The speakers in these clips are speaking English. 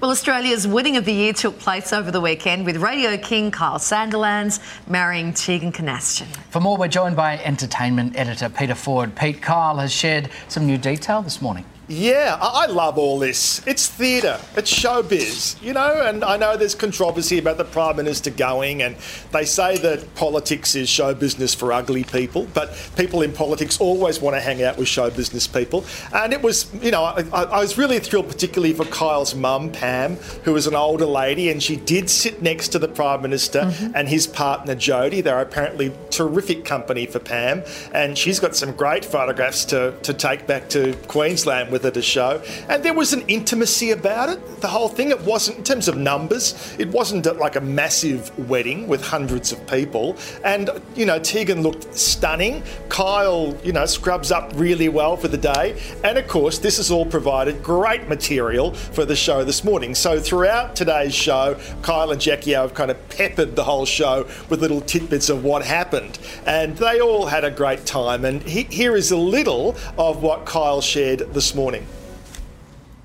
Well, Australia's wedding of the year took place over the weekend with Radio King Kyle Sandilands marrying Tegan Kynaston. For more, we're joined by entertainment editor Peter Ford. Pete Kyle has shared some new detail this morning. Yeah, I I love all this. It's theatre, it's showbiz, you know, and I know there's controversy about the Prime Minister going, and they say that politics is show business for ugly people, but people in politics always want to hang out with show business people. And it was, you know, I, I was really thrilled, particularly for Kyle's mum, Pam, who was an older lady, and she did sit next to the Prime Minister mm-hmm. and his partner, Jodie. They're apparently terrific company for Pam, and she's got some great photographs to, to take back to Queensland with her to show. And there was an intimacy about it, the whole thing. It wasn't, in terms of numbers, it wasn't like a massive wedding with hundreds of people. And, you know, Tegan looked stunning. Kyle, you know, scrubs up really well for the day. And of course, this has all provided great material for the show this morning. So throughout today's show, Kyle and Jackie have kind of peppered the whole show with little tidbits of what happened. And they all had a great time. And he, here is a little of what Kyle shared this morning.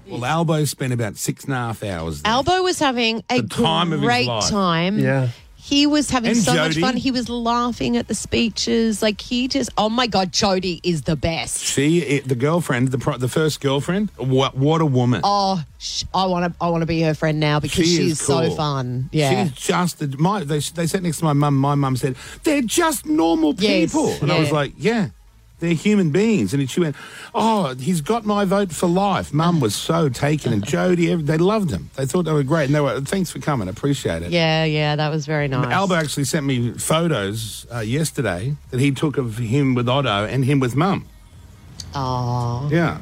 Well, Albo spent about six and a half hours. There. Albo was having a The time of his great life. time. Yeah. He was having And so much Jodie. fun. He was laughing at the speeches. Like he just, oh my God, Jodie is the best. See, it, the girlfriend, the pro- the first girlfriend. What what a woman! Oh, sh- I want to, I want to be her friend now because She she's is so cool. fun. Yeah. She's just the, my. They, they sat next to my mum. My mum said they're just normal Yes, people, and I was yeah. like, yeah, they're human beings. And she went, oh, he's got my vote for life. Mum was so taken, and Jodie, they loved him. They thought they were great, and they were. Thanks for coming. Appreciate it. yeah, yeah, that was very nice. Albo actually sent me photos uh, yesterday that he took of him with Otto and him with Mum. Oh. Yeah.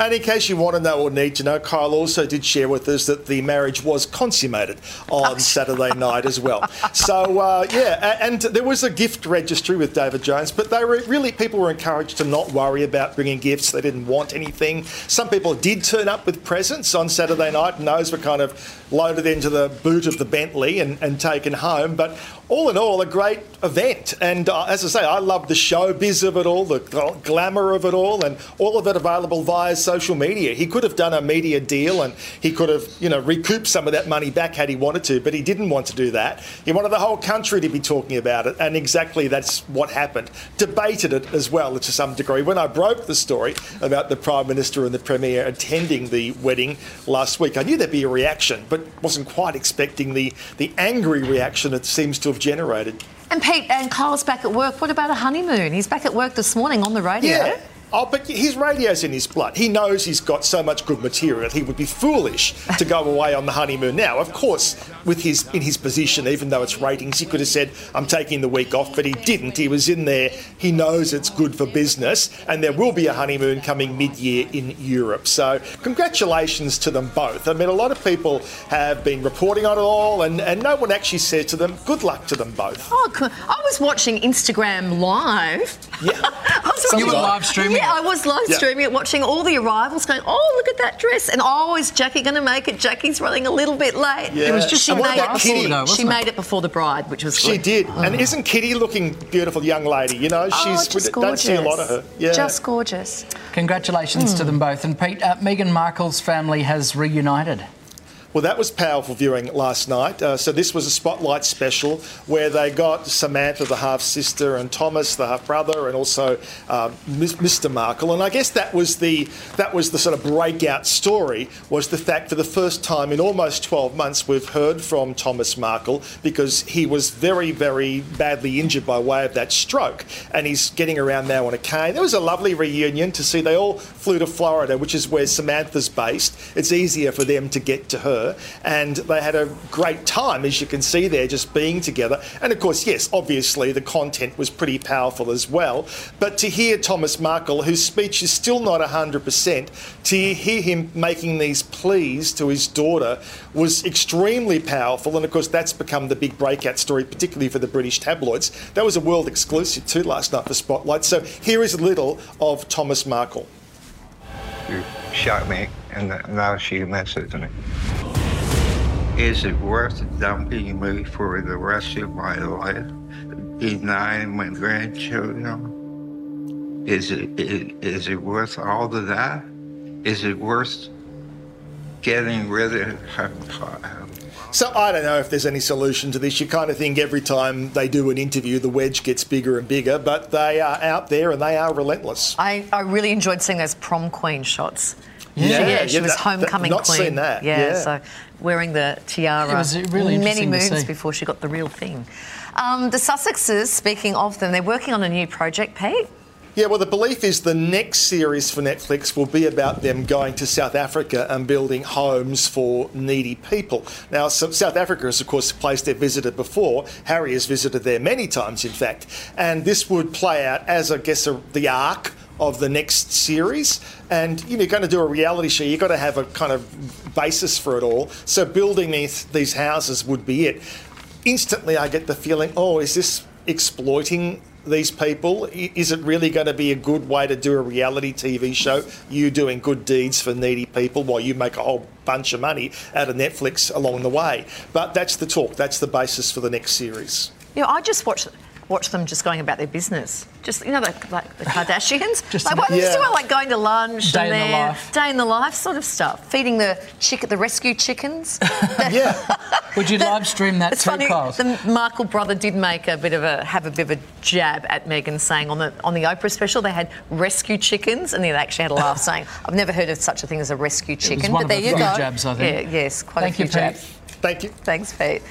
And in case you want to know or need to know, Kyle also did share with us that the marriage was consummated on Saturday night as well. So, uh, yeah, and there was a gift registry with David Jones, but they were really, people were encouraged to not worry about bringing gifts. They didn't want anything. Some people did turn up with presents on Saturday night, and those were kind of loaded into the boot of the Bentley and, and taken home. But all in all, a great event. And uh, as I say, I love the showbiz of it all, the gl- glamour of it all, and all of it available via social media. He could have done a media deal and he could have, you know, recouped some of that money back had he wanted to, but he didn't want to do that. He wanted the whole country to be talking about it, and exactly that's what happened. Debated it as well to some degree. When I broke the story about the Prime Minister and the Premier attending the wedding last week, I knew there'd be a reaction, but wasn't quite expecting the, the angry reaction it seems to have generated. And Pete, and Kyle's back at work. What about a honeymoon? He's back at work this morning on the radio. Yeah. Oh, but his radio's in his blood. He knows he's got so much good material. He would be foolish to go away on the honeymoon now. Of course, with his in his position, even though it's ratings, he could have said, "I'm taking the week off," but he didn't. He was in there. He knows it's good for business, and there will be a honeymoon coming mid-year in Europe. So, congratulations to them both. I mean, a lot of people have been reporting on it all, and, and no one actually said to them, "Good luck to them both." Oh. I was watching Instagram live. Yeah. I was So you were live streaming Yeah. I was live Yeah. streaming it, watching all the arrivals, going, "Oh, look at that dress!" And oh, is Jackie going to make it? Jackie's running a little bit late. Yeah. It was just she made it. Kitty? She though, wasn't made it before the bride, which was She good. did, and isn't Kitty looking beautiful, young lady? You know, Oh, she's just we gorgeous. don't see a lot of her. Yeah, Just gorgeous. Congratulations to them both. And Pete, uh, Meghan Markle's family has reunited. Well, that was powerful viewing last night. Uh, so this was a spotlight special where they got Samantha, the half sister, and Thomas, the half brother, and also uh, Mr. Markle. And I guess that was the that was the sort of breakout story was the fact for the first time in almost 12 months we've heard from Thomas Markle because he was very very badly injured by way of that stroke, and he's getting around now on a cane. It was a lovely reunion to see. They all flew to Florida, which is where Samantha's based. It's easier for them to get to her, and they had a great time, as you can see there, just being together. And of course, yes, obviously the content was pretty powerful as well. But to hear Thomas Markle, whose speech is still not 100%, to hear him making these pleas to his daughter was extremely powerful. And of course, that's become the big breakout story, particularly for the British tabloids. That was a world exclusive too last night for Spotlight. So here is a little of Thomas Markle. You shot me, and now she admits it to me. Is it worth dumping me for the rest of my life? Denying my grandchildren? Is it, i- it worth all of that? Is it worth getting rid of her. So I don't know if there's any solution to this. You kind of think every time they do an interview, the wedge gets bigger and bigger, but they are out there and they are relentless. I, I really enjoyed seeing those prom queen shots. Yeah, She- yeah, she was that- that- homecoming not queen. seen that, Yeah, yeah. so wearing the tiara. It was really many moons before she got the real thing. Um, the Sussexes, speaking of them, they're working on a new project, Pete. Yeah, well, the belief is the next series for Netflix will be about them going to South Africa and building homes for needy people. Now, South Africa is, of course, a place they've visited before. Harry has visited there many times, in fact. And this would play out as, I guess, a, the arc of the next series. And you know, you're going to do a reality show, you've got to have a kind of basis for it all. So building these, these houses would be it. Instantly, I get the feeling, oh, is this exploiting these people? Is it really going to be a good way to do a reality TV show? You doing good deeds for needy people while you make a whole bunch of money out of Netflix along the way. But that's the talk. That's the basis for the next series. You know, I just watch watch them just going about their business. Just you know, like, like the Kardashians. Just like what Yeah. do, like going to lunch Day and in the life. day in the life sort of stuff. Feeding the chick the rescue chickens. Yeah. Would you live stream that It's too, funny. Carl? The Markle brother did make a bit of a have a bit of a jab at Meghan, saying on the on the Oprah special they had rescue chickens, and they actually had a laugh, saying, "I've never heard of such a thing as a rescue chicken." but there the you few go. jabs, I think. Yeah, yes, quite Thank a few you, Pete. Thank you. Thanks, Pete.